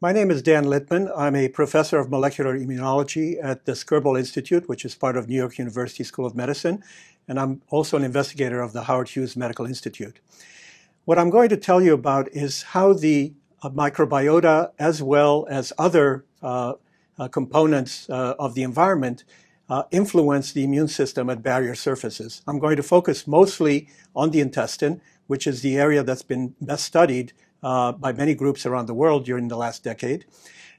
My name is Dan Littman. I'm a professor of molecular immunology at the Skirball Institute, which is part of New York University School of Medicine, and I'm also an investigator of the Howard Hughes Medical Institute. What I'm going to tell you about is how the uh, microbiota, as well as other uh, uh, components uh, of the environment, uh, influence the immune system at barrier surfaces. I'm going to focus mostly on the intestine, which is the area that's been best studied uh, by many groups around the world during the last decade.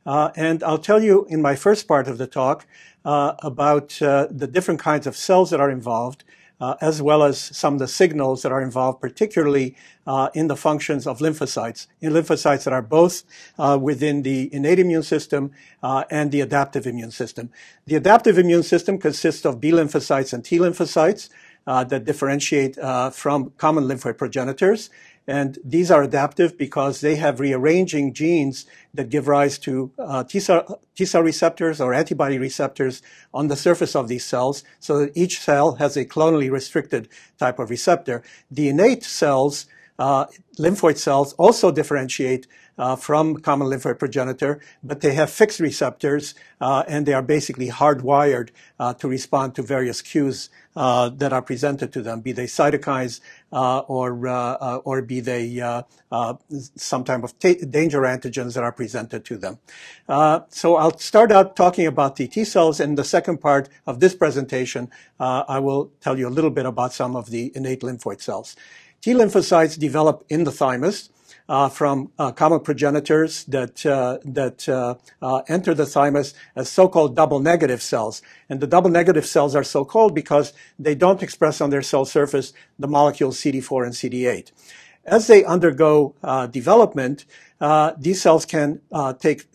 Uh, and I'll tell you in my first part of the talk uh, about uh, the different kinds of cells that are involved, uh, as well as some of the signals that are involved, particularly uh, in the functions of lymphocytes, in lymphocytes that are both within the innate immune system and the adaptive immune system. The adaptive immune system consists of B lymphocytes and T lymphocytes. that differentiate from common lymphoid progenitors. And these are adaptive because they have rearranging genes that give rise to uh, T, cell, T cell receptors or antibody receptors on the surface of these cells so that each cell has a clonally restricted type of receptor. The innate cells, uh, lymphoid cells, also differentiate uh, from common lymphoid progenitor, but they have fixed receptors uh, and they are basically hardwired uh, to respond to various cues uh, that are presented to them, be they cytokines uh, or uh, or be they some type of t- danger antigens that are presented to them. so I'll start out talking about the T cells. In the second part of this presentation, I will tell you a little bit about some of the innate lymphoid cells. T lymphocytes develop in the thymus from uh, common progenitors that uh, that uh, uh, enter the thymus as so-called double negative cells. And the double negative cells are so called because they don't express on their cell surface the molecules CD4 and CD8. As they undergo uh, development, these cells can take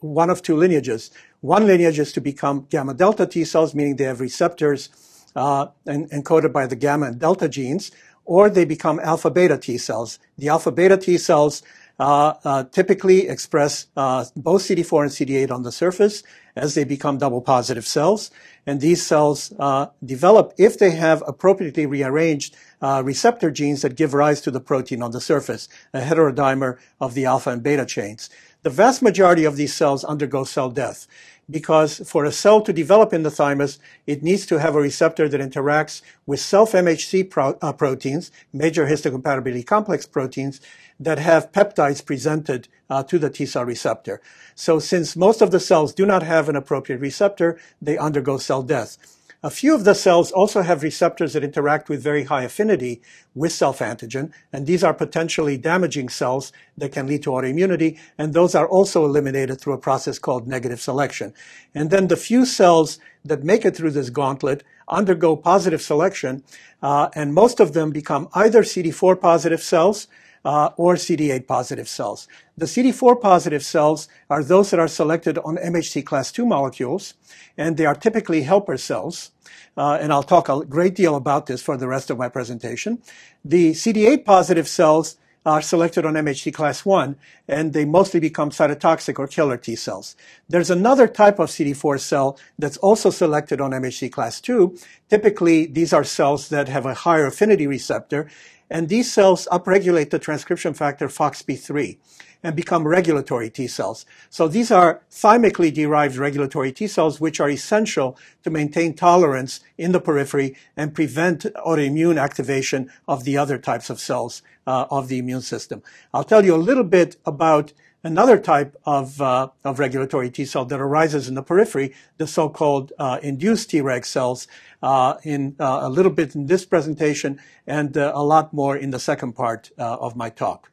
one of two lineages. One lineage is to become gamma delta T cells, meaning they have receptors encoded by the gamma and delta genes, or they become alpha beta T cells. The alpha beta T cells uh, uh, typically express uh, both CD4 and CD8 on the surface as they become double positive cells. And these cells uh, develop if they have appropriately rearranged uh, receptor genes that give rise to the protein on the surface, a heterodimer of the alpha and beta chains. The vast majority of these cells undergo cell death because for a cell to develop in the thymus, it needs to have a receptor that interacts with self-MHC pro- uh, proteins, major histocompatibility complex proteins, that have peptides presented uh, to the T cell receptor. So since most of the cells do not have an appropriate receptor, they undergo cell death. A few of the cells also have receptors that interact with very high affinity with self-antigen, and these are potentially damaging cells that can lead to autoimmunity, and those are also eliminated through a process called negative selection. And then the few cells that make it through this gauntlet undergo positive selection, uh, and most of them become either CD4 positive cells, uh, or CD8 positive cells. The CD4 positive cells are those that are selected on MHC class II molecules, and they are typically helper cells. Uh, and I'll talk a great deal about this for the rest of my presentation. The CD8 positive cells are selected on MHC class 1, and they mostly become cytotoxic or killer T cells. There's another type of CD4 cell that's also selected on MHC class 2. Typically, these are cells that have a higher affinity receptor, and these cells upregulate the transcription factor FOXP3 and become regulatory T cells. So these are thymically derived regulatory T cells, which are essential to maintain tolerance in the periphery and prevent autoimmune activation of the other types of cells uh, of the immune system. I'll tell you a little bit about another type of, uh, of regulatory T cell that arises in the periphery, the so-called uh, induced Treg cells, uh, in uh, a little bit in this presentation and uh, a lot more in the second part uh, of my talk.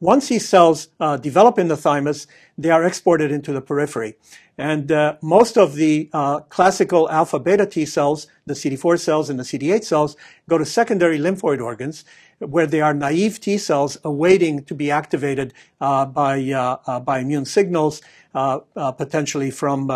Once these cells develop in the thymus, they are exported into the periphery. And uh, most of the uh, classical alpha beta T cells, the CD4 cells and the CD8 cells, go to secondary lymphoid organs where they are naive T cells awaiting to be activated uh, by, uh, uh, by immune signals, uh, potentially from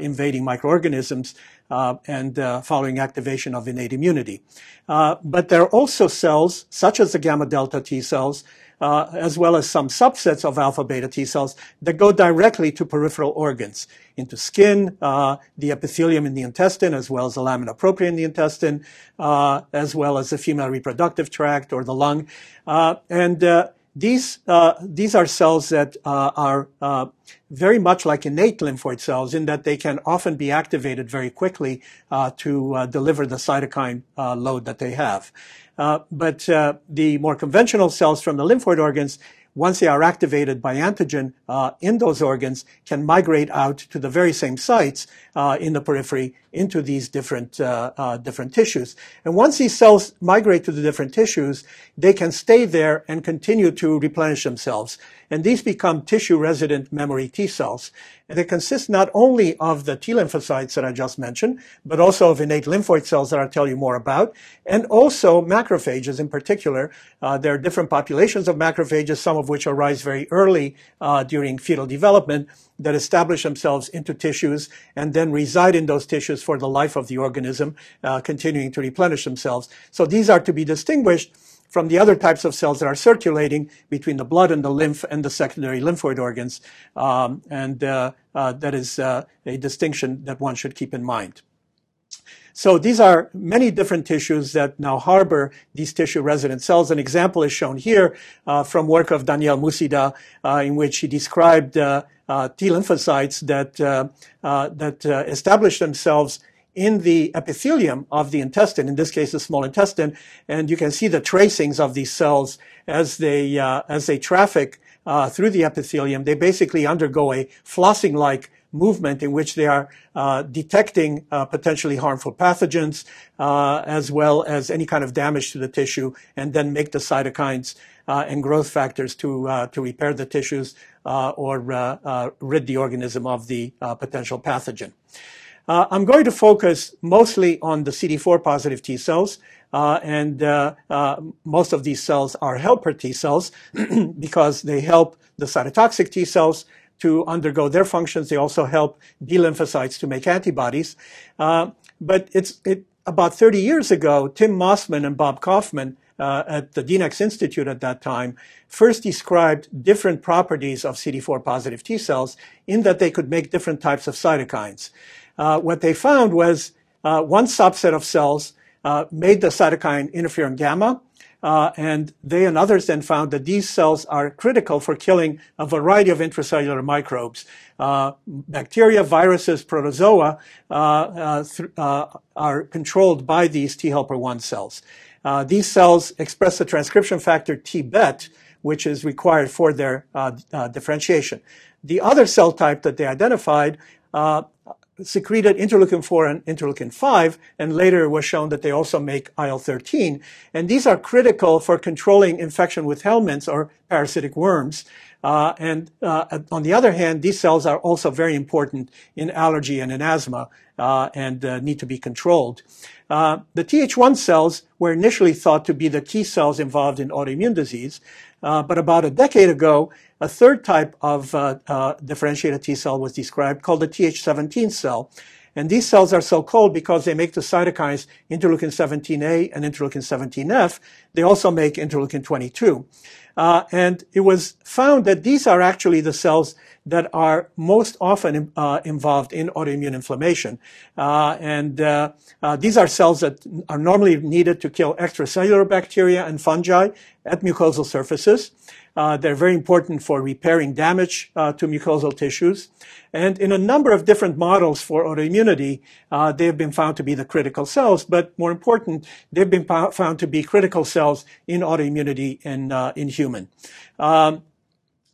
invading microorganisms. and following activation of innate immunity. but there are also cells, such as the gamma delta T cells, uh, as well as some subsets of alpha beta T cells that go directly to peripheral organs, into skin, uh, the epithelium in the intestine, as well as the lamina propria in the intestine, uh, as well as the female reproductive tract or the lung. Uh, and uh, these, uh, these are cells that uh, are uh, very much like innate lymphoid cells in that they can often be activated very quickly uh, to uh, deliver the cytokine uh, load that they have. but the more conventional cells from the lymphoid organs once they are activated by antigen uh, in those organs, can migrate out to the very same sites uh, in the periphery into these different uh, uh, different tissues. And once these cells migrate to the different tissues, they can stay there and continue to replenish themselves. And these become tissue resident memory T cells. And they consist not only of the T lymphocytes that I just mentioned, but also of innate lymphoid cells that I'll tell you more about, and also macrophages in particular. Uh, there are different populations of macrophages, some of which arise very early uh, during fetal development, that establish themselves into tissues and then reside in those tissues for the life of the organism, uh, continuing to replenish themselves. So these are to be distinguished from the other types of cells that are circulating between the blood and the lymph and the secondary lymphoid organs. Um, and uh, uh, that is uh, a distinction that one should keep in mind. So these are many different tissues that now harbor these tissue resident cells. An example is shown here uh, from work of Daniel Musida, uh, in which he described uh, T lymphocytes that that establish themselves in the epithelium of the intestine, in this case, the small intestine, and you can see the tracings of these cells as they uh, as they traffic uh, through the epithelium. They basically undergo a flossing-like movement in which they are uh, detecting uh, potentially harmful pathogens uh, as well as any kind of damage to the tissue, and then make the cytokines uh, and growth factors to to repair the tissues or rid the organism of the potential pathogen. Uh, I'm going to focus mostly on the CD4 positive T cells. Uh, and uh, uh, most of these cells are helper T cells because they help the cytotoxic T cells to undergo their functions. They also help B lymphocytes to make antibodies. Uh, but it's it, about 30 years ago, Tim Mossman and Bob Kaufman uh, at the DNEX Institute at that time first described different properties of CD4 positive T cells in that they could make different types of cytokines uh, what they found was uh, one subset of cells uh, made the cytokine interferon gamma, uh, and they and others then found that these cells are critical for killing a variety of intracellular microbes. Uh, bacteria, viruses, protozoa uh, th- are controlled by these T helper 1 cells. These cells express the transcription factor TBET, which is required for their differentiation. The other cell type that they identified uh, secreted interleukin 4 and interleukin 5, and later it was shown that they also make IL-13. And these are critical for controlling infection with helminths or parasitic worms. Uh, and uh, on the other hand, these cells are also very important in allergy and in asthma uh, and uh, need to be controlled. Uh, the Th1 cells were initially thought to be the T cells involved in autoimmune disease, uh, but about a decade ago, a third type of uh, uh, differentiated T cell was described called the Th17 cell. And these cells are so called because they make the cytokines interleukin 17A and interleukin 17F. They also make interleukin 22. Uh, and it was found that these are actually the cells that are most often uh, involved in autoimmune inflammation. Uh, and uh, uh, these are cells that are normally needed to kill extracellular bacteria and fungi at mucosal surfaces. Uh, they're very important for repairing damage uh, to mucosal tissues. And in a number of different models for autoimmunity, uh, they have been found to be the critical cells. But more important, they've been found to be critical cells in autoimmunity in, uh, in human. Um,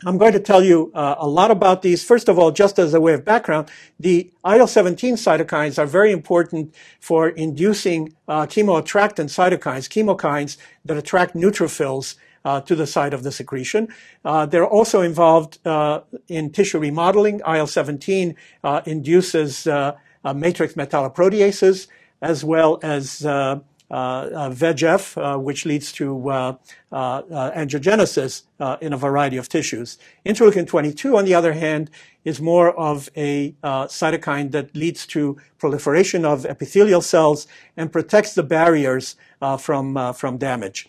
I'm going to tell you uh, a lot about these. First of all, just as a way of background, the IL-17 cytokines are very important for inducing uh, chemoattractant cytokines, chemokines that attract neutrophils uh, to the site of the secretion. Uh, they're also involved uh, in tissue remodeling. IL-17 uh, induces matrix metalloproteases as well as uh, VEGF, uh, which leads to uh, angiogenesis in a variety of tissues. Interleukin 22, on the other hand, is more of a cytokine that leads to proliferation of epithelial cells and protects the barriers from, from damage.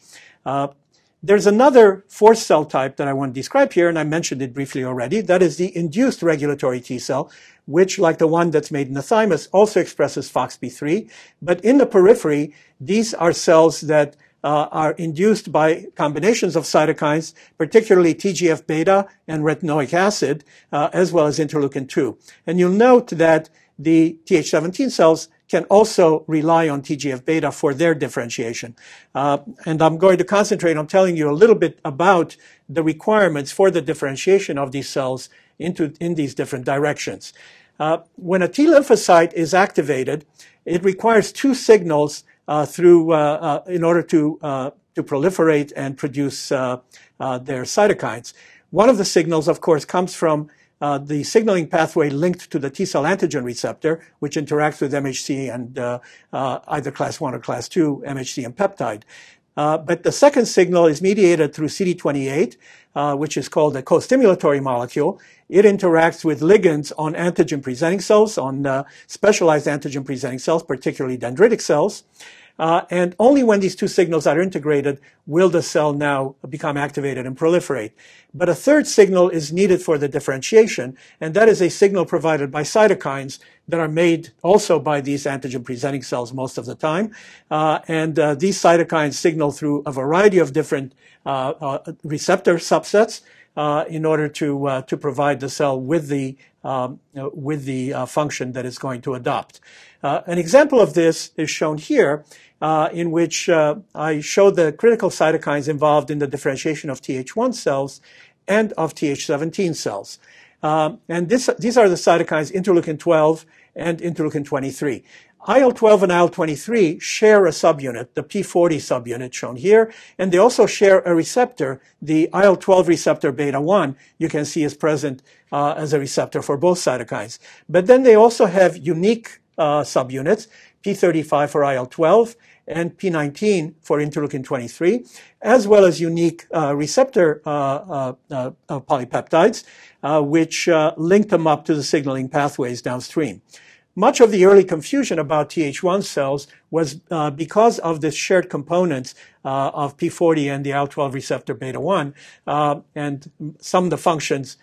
There's another fourth cell type that I want to describe here, and I mentioned it briefly already. That is the induced regulatory T cell, which, like the one that's made in the thymus, also expresses FOXP3. But in the periphery, these are cells that uh, are induced by combinations of cytokines, particularly TGF beta and retinoic acid, uh, as well as interleukin 2. And you'll note that the Th17 cells can also rely on TGF beta for their differentiation. Uh, and I'm going to concentrate on telling you a little bit about the requirements for the differentiation of these cells into in these different directions. Uh, when a T lymphocyte is activated, it requires two signals uh, through uh, uh, in order to uh, to proliferate and produce their cytokines. One of the signals, of course, comes from uh, the signaling pathway linked to the T cell antigen receptor, which interacts with MHC and uh, uh, either class 1 or class 2 MHC and peptide. Uh, but the second signal is mediated through CD28, uh, which is called a co-stimulatory molecule. It interacts with ligands on antigen-presenting cells, on uh, specialized antigen-presenting cells, particularly dendritic cells. Uh, and only when these two signals are integrated will the cell now become activated and proliferate. But a third signal is needed for the differentiation, and that is a signal provided by cytokines that are made also by these antigen-presenting cells most of the time. Uh, and uh, these cytokines signal through a variety of different uh, uh, receptor subsets uh, in order to to provide the cell with the um, with the function that it's going to adopt. an example of this is shown here uh, in which uh, I showed the critical cytokines involved in the differentiation of Th1 cells and of Th17 cells. Um, and this, these are the cytokines interleukin 12 and interleukin 23. IL-12 and IL-23 share a subunit, the P40 subunit shown here, and they also share a receptor, the IL-12 receptor beta-1, you can see is present uh, as a receptor for both cytokines. But then they also have unique uh, subunits, P35 for IL-12 and P19 for interleukin 23, as well as unique uh, receptor uh, uh, uh, uh polypeptides, uh, which link them up to the signaling pathways downstream. Much of the early confusion about Th1 cells was because of the shared components of P40 and the IL-12 receptor beta-1, and some of the functions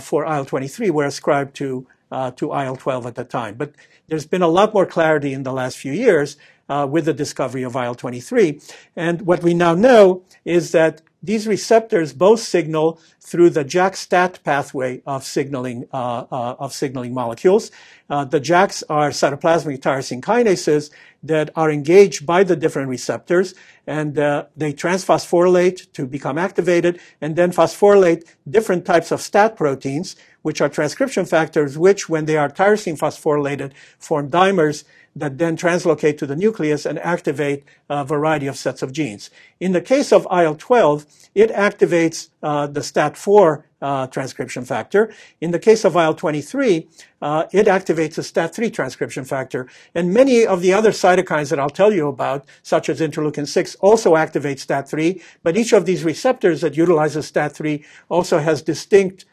for IL-23 were ascribed to uh, to IL-12 at the time. But there's been a lot more clarity in the last few years uh, with the discovery of IL-23. And what we now know is that these receptors both signal through the JAK-STAT pathway of signaling uh, uh, of signaling molecules. Uh, the JAKs are cytoplasmic tyrosine kinases that are engaged by the different receptors, and uh, they transphosphorylate to become activated, and then phosphorylate different types of STAT proteins, which are transcription factors, which, when they are tyrosine phosphorylated, form dimers that then translocate to the nucleus and activate a variety of sets of genes. In the case of IL-12, it activates uh, the STAT4 uh, transcription factor. In the case of IL-23, uh, it activates a STAT3 transcription factor. And many of the other cytokines that I'll tell you about, such as interleukin-6, also activate STAT3, but each of these receptors that utilizes STAT3 also has distinct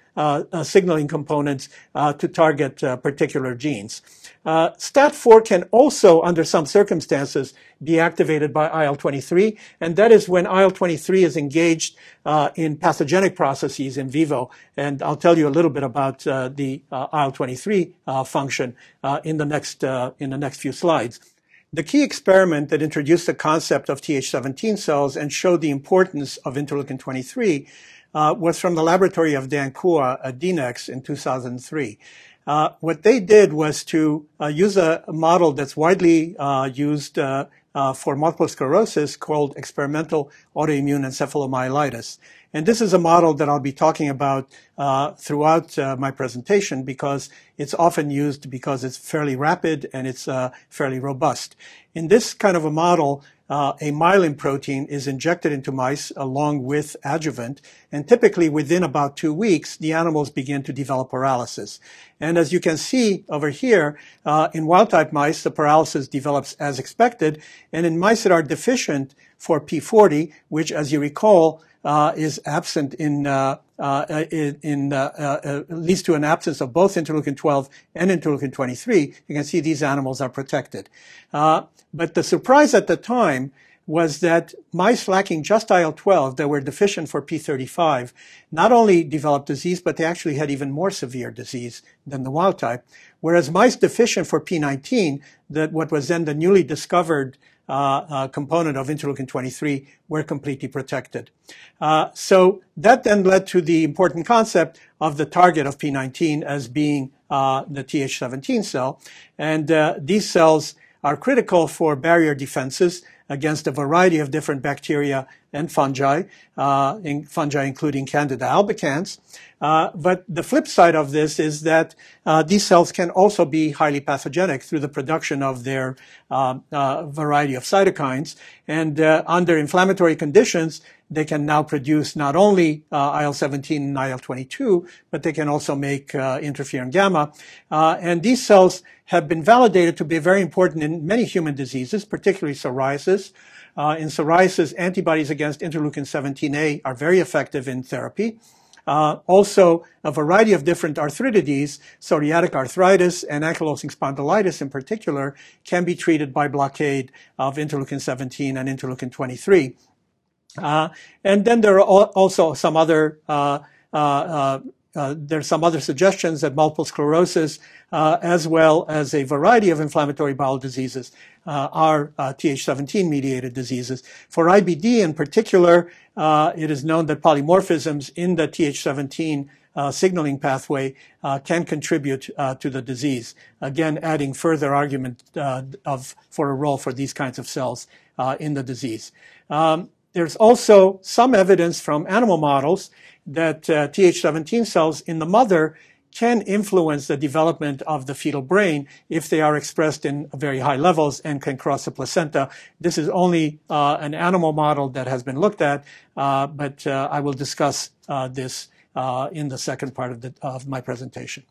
signaling components uh, to target particular genes. Uh, STAT4 can also, under some circumstances, be activated by IL-23, and that is when IL-23 is engaged uh, in pathogenic processes in vivo. And I'll tell you a little bit about uh, the uh, IL-23 uh, function uh, in the next in the next few slides. The key experiment that introduced the concept of Th17 cells and showed the importance of interleukin 23 was from the laboratory of Dan Kua at DNEX in 2003. Uh, what they did was to uh, use a, model that's widely uh, used uh, uh, for multiple sclerosis called experimental autoimmune encephalomyelitis. And this is a model that I'll be talking about uh, throughout my presentation because it's often used because it's fairly rapid and it's fairly robust. In this kind of a model, uh, a myelin protein is injected into mice along with adjuvant, and typically within about two weeks, the animals begin to develop paralysis. And as you can see over here, uh, in wild-type mice, the paralysis develops as expected, and in mice that are deficient for P40, which, as you recall, uh, is absent in uh, uh, in, uh, uh, leads to an absence of both interleukin 12 and interleukin 23. You can see these animals are protected. But the surprise at the time was that mice lacking just IL-12 that were deficient for P35 not only developed disease, but they actually had even more severe disease than the wild type. Whereas mice deficient for P19, that what was then the newly discovered uh, component of interleukin 23 were completely protected. Uh, so that then led to the important concept of the target of P19 as being uh, the Th17 cell. And uh, these cells are critical for barrier defenses against a variety of different bacteria and fungi, uh, in fungi including Candida albicans. Uh, but the flip side of this is that uh, these cells can also be highly pathogenic through the production of their uh, uh, variety of cytokines. And uh, under inflammatory conditions, they can now produce not only IL-17 and IL-22, but they can also make interferon gamma. and these cells have been validated to be very important in many human diseases, particularly psoriasis. Uh, in psoriasis, antibodies against interleukin 17A are very effective in therapy. Uh, also, a variety of different arthritides, psoriatic arthritis and ankylosing spondylitis in particular, can be treated by blockade of interleukin 17 and interleukin 23. Uh, and then there are also some other uh, uh, uh, there's some other suggestions that multiple sclerosis, uh, as well as a variety of inflammatory bowel diseases, uh, are uh, Th17 mediated diseases. For IBD in particular, uh, it is known that polymorphisms in the Th17 uh, signaling pathway can contribute to the disease. Again, adding further argument of for a role for these kinds of cells in the disease. Um, there's also some evidence from animal models that uh, Th17 cells in the mother can influence the development of the fetal brain if they are expressed in very high levels and can cross the placenta. This is only uh, an animal model that has been looked at, uh, but uh, I will discuss uh, this uh, in the second part of, the, of my presentation.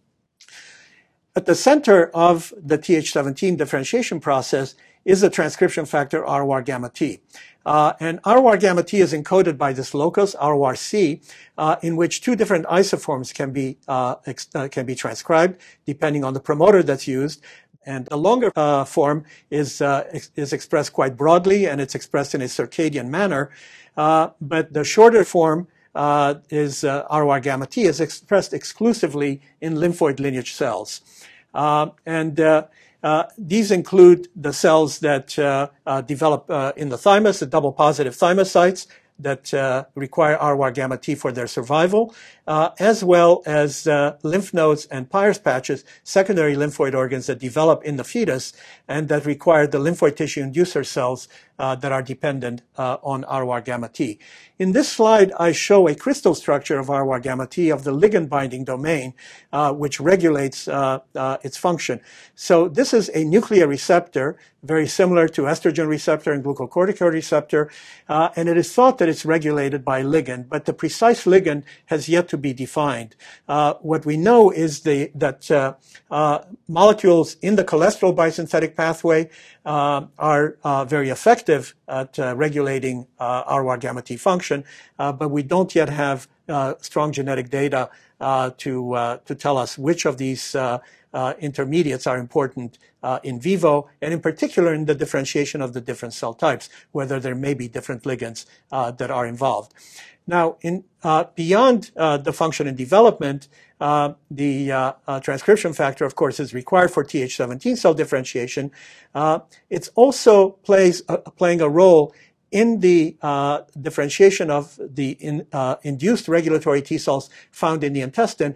At the center of the Th17 differentiation process is the transcription factor ROR gamma T. Uh, and ROR gamma T is encoded by this locus, RORC, uh, in which two different isoforms can be, uh, uh, can be transcribed depending on the promoter that's used. And the longer uh, form is, uh, ex- is expressed quite broadly and it's expressed in a circadian manner. but the shorter form is ROR gamma T is expressed exclusively in lymphoid lineage cells. and uh, these include the cells that uh, uh, develop uh, in the thymus, the double positive thymocytes that uh, require ROR gamma T for their survival, uh, as well as lymph nodes and Peyer's patches, secondary lymphoid organs that develop in the fetus and that require the lymphoid tissue inducer cells that are dependent on ROR gamma T. In this slide, I show a crystal structure of ROR gamma T of the ligand binding domain, uh, which regulates uh, uh, its function. So this is a nuclear receptor, very similar to estrogen receptor and glucocorticoid receptor, uh, and it is thought that it's regulated by ligand, but the precise ligand has yet to be defined. Uh, what we know is the, that uh, molecules in the cholesterol biosynthetic pathway uh, are uh, very effective at uh, regulating uh, ROR gamma T function, uh, but we don't yet have uh, strong genetic data to to tell us which of these intermediates are important in vivo, and in particular in the differentiation of the different cell types, whether there may be different ligands that are involved. Now, in, uh, beyond uh, the function and development, uh, the uh, uh, transcription factor, of course, is required for Th17 cell differentiation. Uh, it's also plays playing a role in the differentiation of the in, induced regulatory T cells found in the intestine,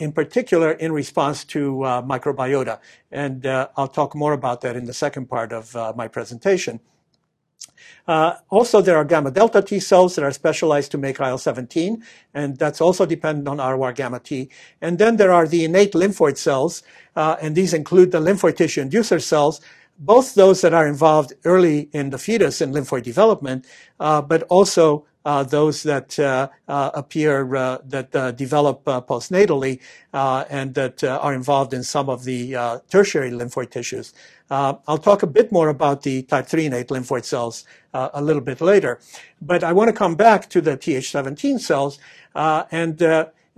in particular in response to microbiota. And I'll talk more about that in the second part of my presentation. Uh, also, there are gamma delta T cells that are specialized to make IL-17, and that's also dependent on ROR gamma T. And then there are the innate lymphoid cells, uh, and these include the lymphoid tissue inducer cells, both those that are involved early in the fetus in lymphoid development, uh, but also those that uh, uh, appear uh, that uh, develop uh, postnatally and that are involved in some of the tertiary lymphoid tissues. I'll talk a bit more about the type 3 innate lymphoid cells a little bit later. But I want to come back to the Th17 cells and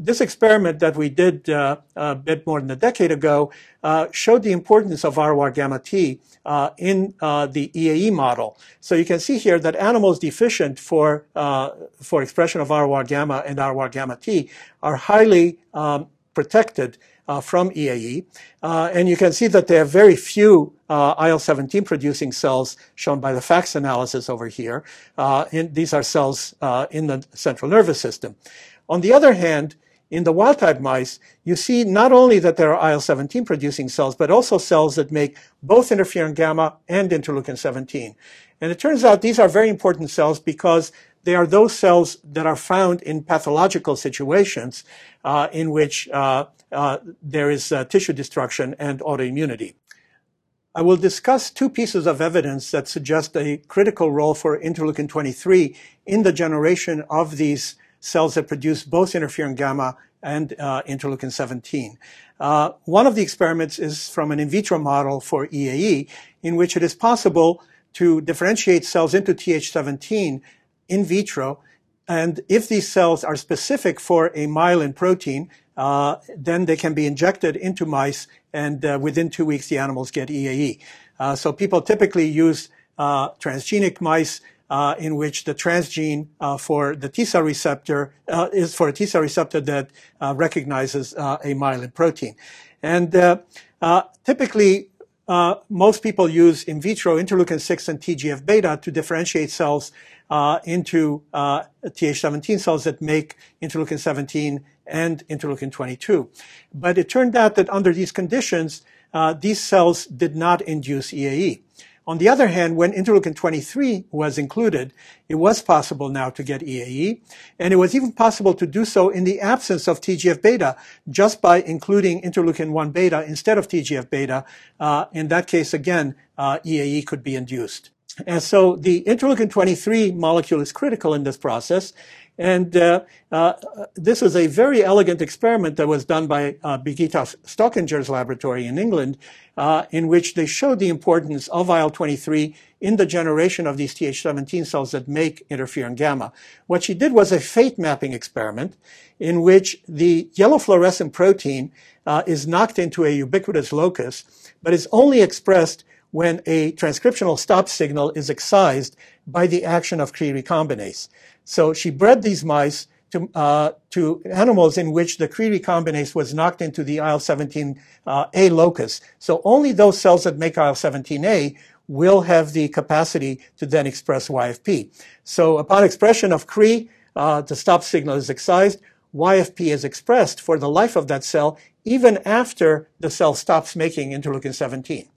this experiment that we did uh, a bit more than a decade ago uh, showed the importance of ROR gamma T uh, in uh, the EAE model. So you can see here that animals deficient for uh, for expression of ROR gamma and ROR gamma T are highly um, protected uh, from EAE. Uh, and you can see that there are very few uh, IL-17 producing cells shown by the FACS analysis over here. Uh, in, these are cells uh, in the central nervous system. On the other hand, in the wild type mice, you see not only that there are IL-17 producing cells, but also cells that make both interferon gamma and interleukin 17. And it turns out these are very important cells because they are those cells that are found in pathological situations uh, in which uh, uh, there is uh, tissue destruction and autoimmunity. I will discuss two pieces of evidence that suggest a critical role for interleukin 23 in the generation of these cells that produce both interferon gamma and uh, interleukin 17. Uh, one of the experiments is from an in vitro model for EAE, in which it is possible to differentiate cells into Th17 in vitro. And if these cells are specific for a myelin protein, uh, then they can be injected into mice, and uh, within two weeks, the animals get EAE. Uh, so people typically use uh, transgenic mice uh, in which the transgene uh, for the T cell receptor uh, is for a T cell receptor that uh, recognizes uh, a myelin protein. And uh, typically, most people use in vitro interleukin 6 and TGF beta to differentiate cells into Th17 cells that make interleukin 17 and interleukin 22. But it turned out that under these conditions, these cells did not induce EAE. On the other hand, when interleukin 23 was included, it was possible now to get EAE, and it was even possible to do so in the absence of TGF beta, just by including interleukin 1 beta instead of TGF beta. Uh, in that case, again, uh, EAE could be induced. And so the interleukin 23 molecule is critical in this process. And uh, uh, this is a very elegant experiment that was done by uh, Stockinger's laboratory in England, uh, in which they showed the importance of IL-23 in the generation of these Th17 cells that make interferon gamma. What she did was a fate mapping experiment in which the yellow fluorescent protein uh, is knocked into a ubiquitous locus, but is only expressed when a transcriptional stop signal is excised by the action of Cre recombinase. So she bred these mice to, uh, to animals in which the Cre recombinase was knocked into the IL-17A uh, locus. So only those cells that make IL-17A will have the capacity to then express YFP. So upon expression of Cre, uh, the stop signal is excised. YFP is expressed for the life of that cell, even after the cell stops making interleukin 17.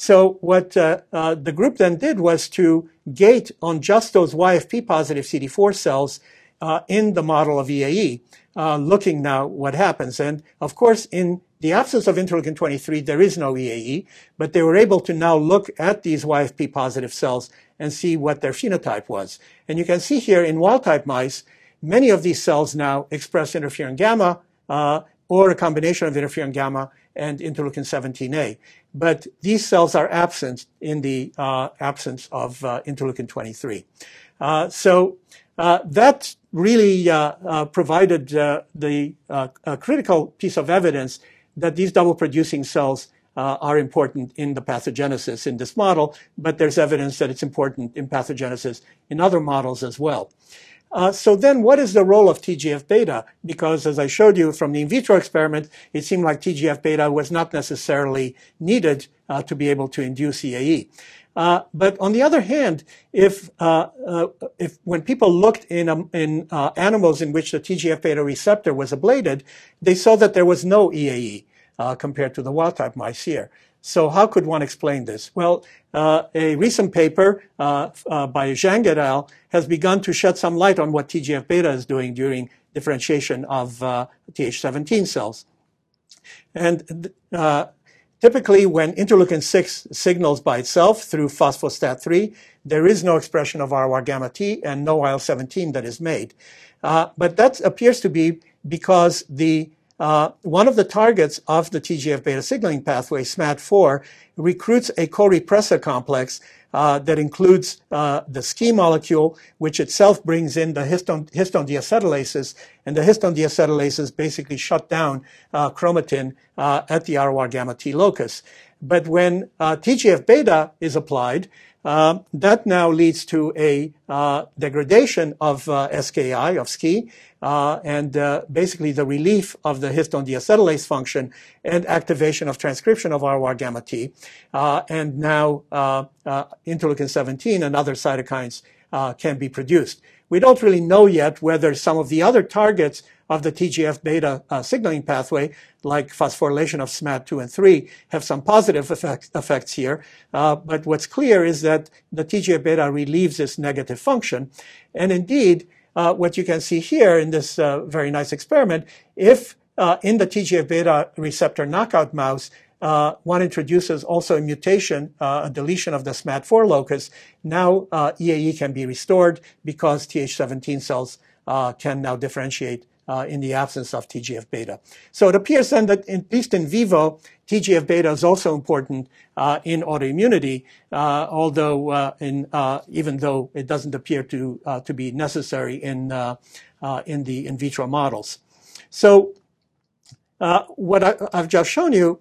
So what uh, uh, the group then did was to gate on just those YFP positive CD4 cells uh, in the model of EAE, uh, looking now what happens. And of course, in the absence of interleukin 23, there is no EAE, but they were able to now look at these YFP positive cells and see what their phenotype was. And you can see here in wild type mice, many of these cells now express interferon gamma uh, or a combination of interferon gamma and interleukin 17A. But these cells are absent in the uh, absence of uh, interleukin 23. Uh, so uh, that really uh, uh, provided the critical piece of evidence that these double producing cells are important in the pathogenesis in this model, but there's evidence that it's important in pathogenesis in other models as well. Uh, so then what is the role of TGF-beta? Because as I showed you from the in vitro experiment, it seemed like TGF-beta was not necessarily needed uh, to be able to induce EAE. Uh, but on the other hand, if, uh, uh, if when people looked in, um, in animals in which the TGF-beta receptor was ablated, they saw that there was no EAE compared to the wild-type mice here. So how could one explain this? Well, uh, a recent paper uh, uh, by Zhang et al. has begun to shed some light on what TGF-beta is doing during differentiation of uh, Th17 cells. And uh, typically when interleukin-6 signals by itself through phospho-STAT3, there is no expression of ROR gamma T and no IL-17 that is made. Uh, but that appears to be because the uh, one of the targets of the TGF-beta signaling pathway, SMAD4, recruits a co-repressor complex uh, that includes uh, the ski molecule, which itself brings in the histone, histone deacetylases, and the histone deacetylases basically shut down uh, chromatin uh, at the ROR gamma T locus. But when uh, TGF-beta is applied, uh, that now leads to a uh, degradation of uh, SKI, of SKI, uh, and uh, basically the relief of the histone deacetylase function and activation of transcription of ROR gamma T. Uh, and now interleukin 17 and other cytokines can be produced. We don't really know yet whether some of the other targets of the TGF beta uh, signaling pathway, like phosphorylation of SMAD2 and 3, have some positive effects, effects here. Uh, but what's clear is that the TGF beta relieves this negative function. And indeed, uh, what you can see here in this uh, very nice experiment, if uh, in the TGF beta receptor knockout mouse, uh, one introduces also a mutation, uh, a deletion of the SMAD4 locus. Now uh, EAE can be restored because Th17 cells can now differentiate uh, in the absence of TGF beta. So it appears then that at least in vivo, TGF beta is also important uh, in autoimmunity, uh, although uh, in, uh, even though it doesn't appear to uh, to be necessary in in the in vitro models. So what I, have just shown you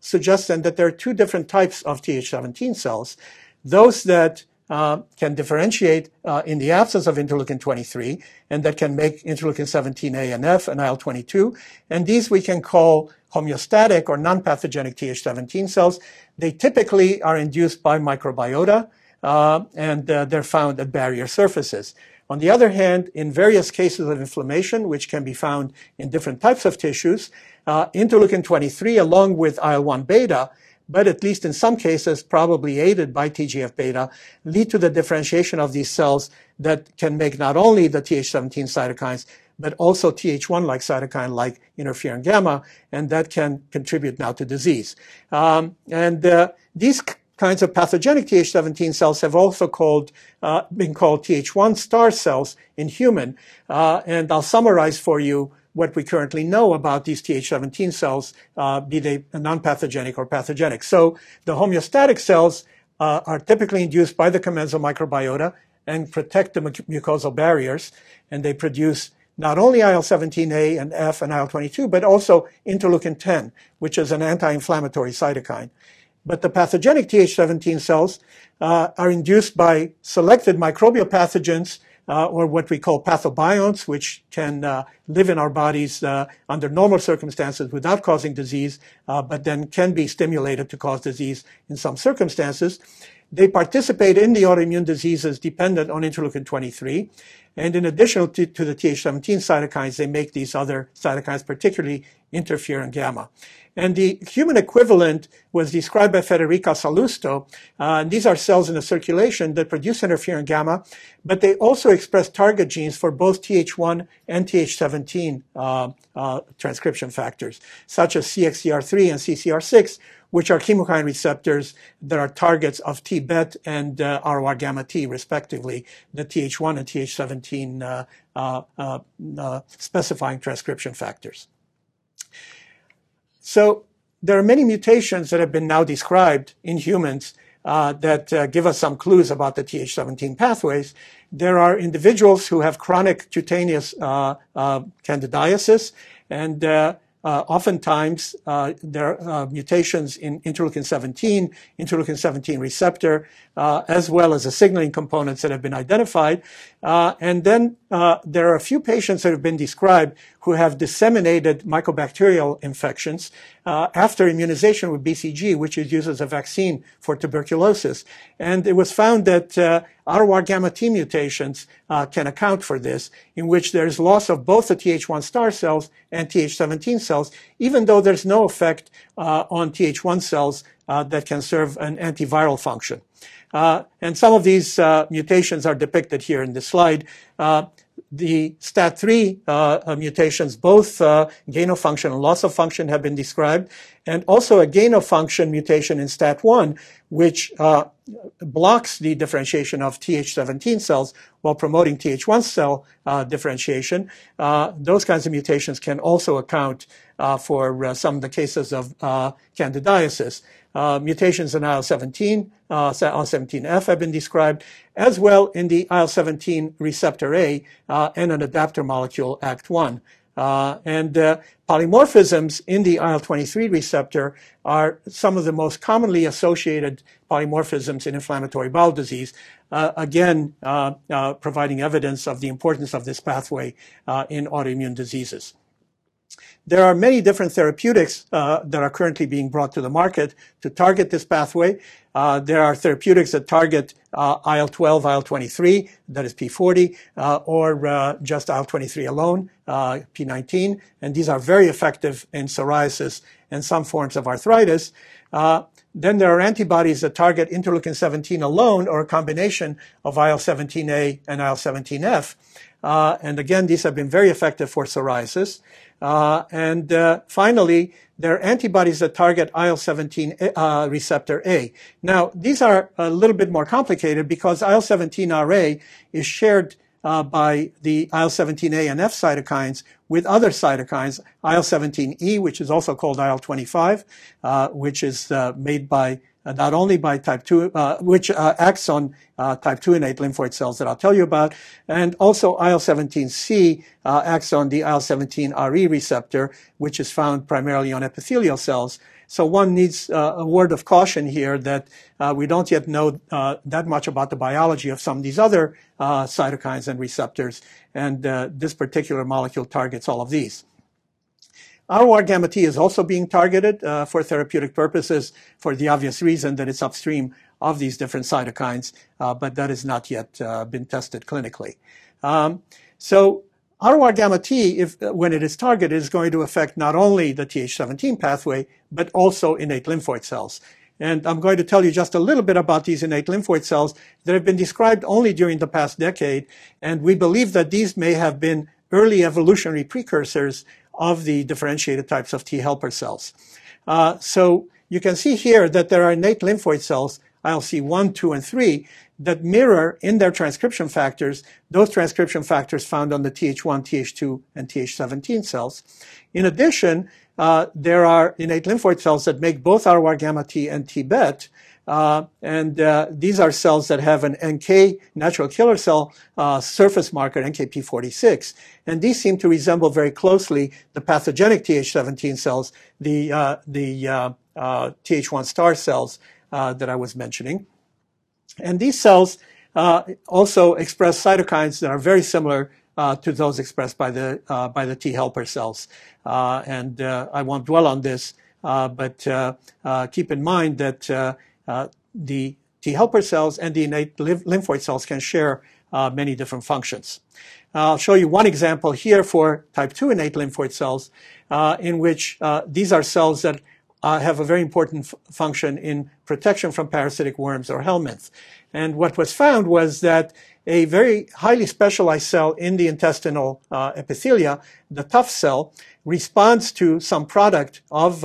suggests then that there are two different types of Th17 cells. Those that uh, can differentiate uh, in the absence of interleukin 23 and that can make interleukin 17A and F and IL-22. And these we can call homeostatic or non-pathogenic Th17 cells. They typically are induced by microbiota uh, and uh, they're found at barrier surfaces. On the other hand, in various cases of inflammation, which can be found in different types of tissues, uh, interleukin 23 along with IL-1 beta but at least in some cases, probably aided by TGF beta, lead to the differentiation of these cells that can make not only the Th17 cytokines, but also Th1-like cytokine like interferon gamma, and that can contribute now to disease. Um, and uh, these kinds of pathogenic Th17 cells have also called, uh, been called Th1 star cells in human. Uh, and I'll summarize for you what we currently know about these Th17 cells, uh, be they non-pathogenic or pathogenic. So the homeostatic cells uh, are typically induced by the commensal microbiota and protect the mucosal barriers, and they produce not only IL-17A and F and IL-22, but also interleukin 10, which is an anti-inflammatory cytokine. But the pathogenic Th17 cells uh, are induced by selected microbial pathogens uh, or what we call pathobionts, which can uh, live in our bodies uh, under normal circumstances without causing disease, uh, but then can be stimulated to cause disease in some circumstances. They participate in the autoimmune diseases dependent on interleukin 23. And in addition to, to the Th17 cytokines, they make these other cytokines, particularly interferon gamma. And the human equivalent was described by Federica Sallusto. Uh, these are cells in the circulation that produce interferon gamma, but they also express target genes for both Th1 and Th17 uh, uh, transcription factors, such as CXCR3 and CCR6, which are chemokine receptors that are targets of TBET and uh, ROR gamma T, respectively, the Th1 and Th17 uh, uh, uh, uh, specifying transcription factors. So there are many mutations that have been now described in humans uh, that uh, give us some clues about the Th17 pathways. There are individuals who have chronic cutaneous uh, uh candidiasis, and uh, oftentimes, uh, there are uh, mutations in interleukin 17, interleukin 17 receptor, uh, as well as the signaling components that have been identified. Uh, and then uh, there are a few patients that have been described who have disseminated mycobacterial infections after immunization with BCG, which is used as a vaccine for tuberculosis. And it was found that ROR gamma T mutations uh, can account for this, in which there's loss of both the Th1 star cells and Th17 cells, even though there's no effect uh, on Th1 cells uh, that can serve an antiviral function. Uh, and some of these uh, mutations are depicted here in this slide. Uh, the STAT3 uh, mutations, both uh, gain of function and loss of function have been described, and also a gain of function mutation in STAT1, which uh, blocks the differentiation of Th17 cells while promoting Th1 cell uh, differentiation. Uh, those kinds of mutations can also account uh, for uh, some of the cases of uh, mutations in IL-17, IL-17F have been described, as well in the IL-17 receptor A and an adapter molecule ACT1. Uh, and uh, polymorphisms in the IL-23 receptor are some of the most commonly associated polymorphisms in inflammatory bowel disease, uh, again uh, uh, providing evidence of the importance of this pathway uh, in autoimmune diseases. There are many different therapeutics uh, that are currently being brought to the market to target this pathway. Uh, there are therapeutics that target uh, IL-12, IL-23, that is P40, uh, or uh, just IL-23 alone, uh, P19, and these are very effective in psoriasis and some forms of arthritis. then there are antibodies that target interleukin-17 alone or a combination of IL-17A and IL-17F. and again, these have been very effective for psoriasis. Uh, and uh, finally, there are antibodies that target IL-17 uh, receptor A. Now, these are a little bit more complicated because IL-17RA is shared uh, by the IL-17A and F cytokines with other cytokines, IL-17E, which is also called IL-25, uh, which is uh, made by not only by type 2, uh, which uh, acts on type 2 innate lymphoid cells that I'll tell you about, and also IL-17C acts on the IL-17RE receptor, which is found primarily on epithelial cells. So one needs uh, a word of caution here that uh, we don't yet know uh, that much about the biology of some of these other cytokines and receptors, and this particular molecule targets all of these. ROR gamma T is also being targeted uh, for therapeutic purposes for the obvious reason that it's upstream of these different cytokines, uh, but that has not yet uh, been tested clinically. Um, so ROR gamma T, if, uh, when it is targeted, is going to affect not only the Th17 pathway, but also innate lymphoid cells. And I'm going to tell you just a little bit about these innate lymphoid cells that have been described only during the past decade. And we believe that these may have been early evolutionary precursors of the differentiated types of T helper cells. Uh, so you can see here that there are innate lymphoid cells, ILC1, 2, and 3, that mirror in their transcription factors those transcription factors found on the Th1, Th2, and Th17 cells. In addition, uh, there are innate lymphoid cells that make both ROR gamma T and T bet, uh, and uh, these are cells that have an NK natural killer cell uh, surface marker, NKP46. And these seem to resemble very closely the pathogenic Th17 cells, the, uh, the uh, uh, Th1 star cells that I was mentioning. And these cells also express cytokines that are very similar to those expressed by the, by the T helper cells. and I won't dwell on this, but keep in mind that uh, the T helper cells and the innate lymphoid cells can share uh, many different functions. I'll show you one example here for type 2 innate lymphoid cells, uh, in which uh, these are cells that uh, have a very important function in protection from parasitic worms or helminths. And what was found was that a very highly specialized cell in the intestinal uh, epithelia, the tuft cell, responds to some product of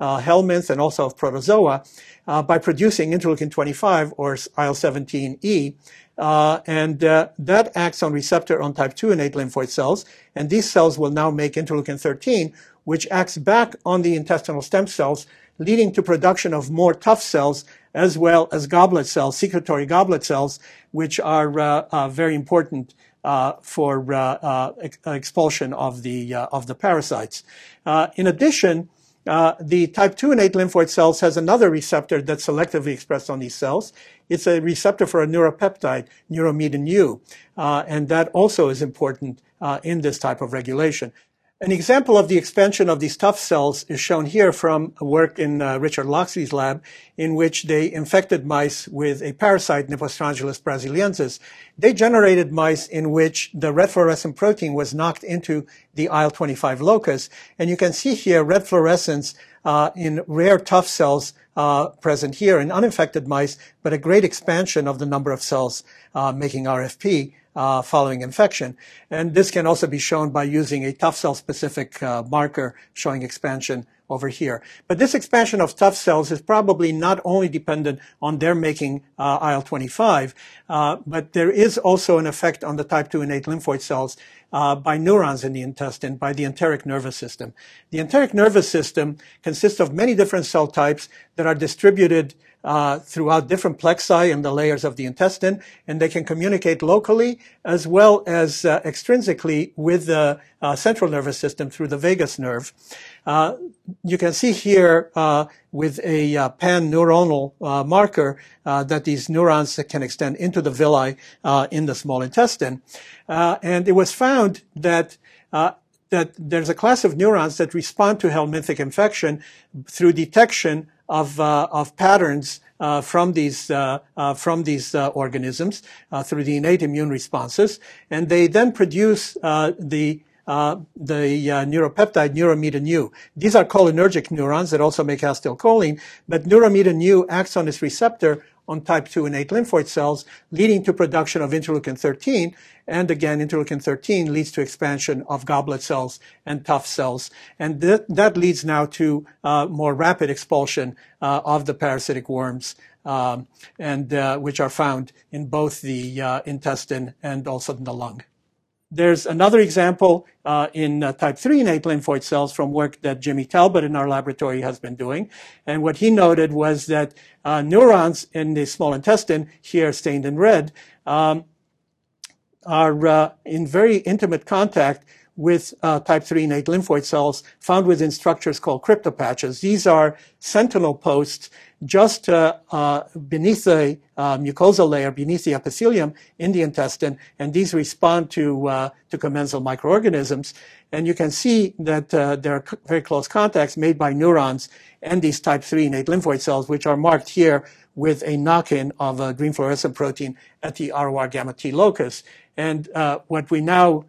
uh, uh, helminth and also of protozoa uh, by producing interleukin-25 or IL-17E. Uh, and uh, that acts on receptor on type 2 innate lymphoid cells. And these cells will now make interleukin-13, which acts back on the intestinal stem cells, leading to production of more tuft cells as well as goblet cells, secretory goblet cells, which are uh, uh, very important uh, for ex- expulsion of the of the parasites. in addition, uh, the type 2 innate lymphoid cells has another receptor that's selectively expressed on these cells. It's a receptor for a neuropeptide, neuromedin U, uh, and that also is important uh, in this type of regulation. An example of the expansion of these tuft cells is shown here from a work in uh, Richard Locksley's lab, in which they infected mice with a parasite, Nippostrongylus brasiliensis. They generated mice in which the red fluorescent protein was knocked into the IL-25 locus. And you can see here red fluorescence uh, in rare tuft cells uh, present here in uninfected mice, but a great expansion of the number of cells uh, making RFP uh, following infection. And this can also be shown by using a tuft cell specific uh, marker showing expansion over here. But this expansion of tuft cells is probably not only dependent on their making uh, IL-25, uh, but there is also an effect on the type 2 innate lymphoid cells uh, by neurons in the intestine, by the enteric nervous system. The enteric nervous system consists of many different cell types that are distributed uh, throughout different plexi in the layers of the intestine, and they can communicate locally as well as uh, extrinsically with the uh, central nervous system through the vagus nerve. Uh, you can see here uh, with a uh, pan-neuronal marker that these neurons can extend into the villi in the small intestine. and it was found that that there's a class of neurons that respond to helminthic infection through detection of, uh, of patterns uh, from these uh, uh from these uh, organisms uh, through the innate immune responses, and they then produce the the neuropeptide neuromedin U. These are cholinergic neurons that also make acetylcholine, but neuromedin U acts on this receptor on type 2 innate lymphoid cells, leading to production of interleukin 13. And again, interleukin 13 leads to expansion of goblet cells and tuft cells. And th- that leads now to uh, more rapid expulsion uh, of the parasitic worms, um, and uh, which are found in both the uh, intestine and also in the lung. There's another example uh, in uh, type 3 innate lymphoid cells from work that Jhimmy Talbot in our laboratory has been doing. And what he noted was that uh, neurons in the small intestine, here stained in red, um, are uh, in very intimate contact with uh, type 3 innate lymphoid cells found within structures called cryptopatches. These are sentinel posts just uh, uh, beneath the uh, mucosal layer, beneath the epithelium in the intestine, and these respond to, uh, to commensal microorganisms. And you can see that uh, there are very close contacts made by neurons and these type 3 innate lymphoid cells, which are marked here with a knock-in of a green fluorescent protein at the ROR gamma T locus. And what we now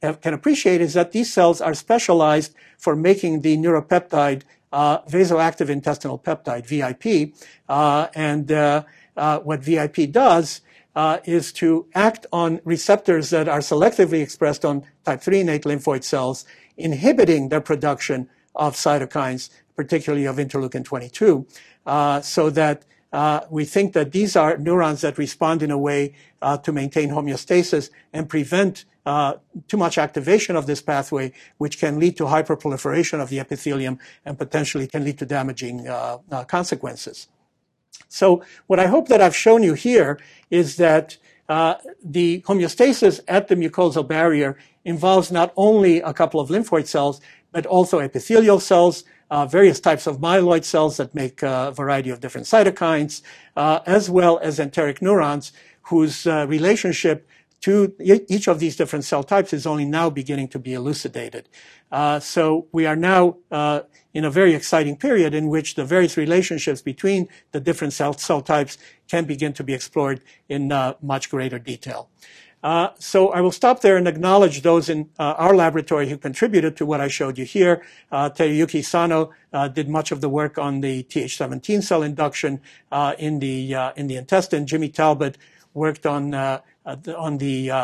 can appreciate is that these cells are specialized for making the neuropeptide uh, vasoactive intestinal peptide, VIP. Uh, and uh, uh what VIP does uh, is to act on receptors that are selectively expressed on type 3 innate lymphoid cells, inhibiting their production of cytokines, particularly of interleukin 22, uh, so that uh, we think that these are neurons that respond in a way uh, to maintain homeostasis and prevent uh, too much activation of this pathway, which can lead to hyperproliferation of the epithelium and potentially can lead to damaging uh, uh, consequences. So what I hope that I've shown you here is that uh, the homeostasis at the mucosal barrier involves not only a couple of lymphoid cells, but also epithelial cells, uh, various types of myeloid cells that make a variety of different cytokines, uh, as well as enteric neurons whose uh, relationship to each of these different cell types is only now beginning to be elucidated. Uh, so we are now uh, in a very exciting period in which the various relationships between the different cell, cell types can begin to be explored in uh, much greater detail. Uh, so I will stop there and acknowledge those in uh, our laboratory who contributed to what I showed you here. Uh, Teruyuki Sano did much of the work on the Th17 cell induction in the in the intestine. Jhimmy Talbot worked on Uh, on the uh,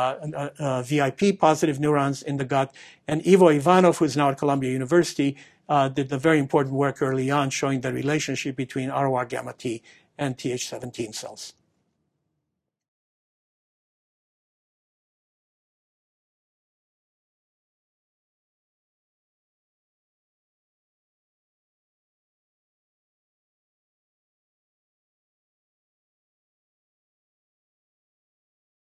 uh, VIP positive neurons in the gut, and Ivo Ivanov, who's now at Columbia University, did the very important work early on showing the relationship between ROR gamma T and Th17 cells.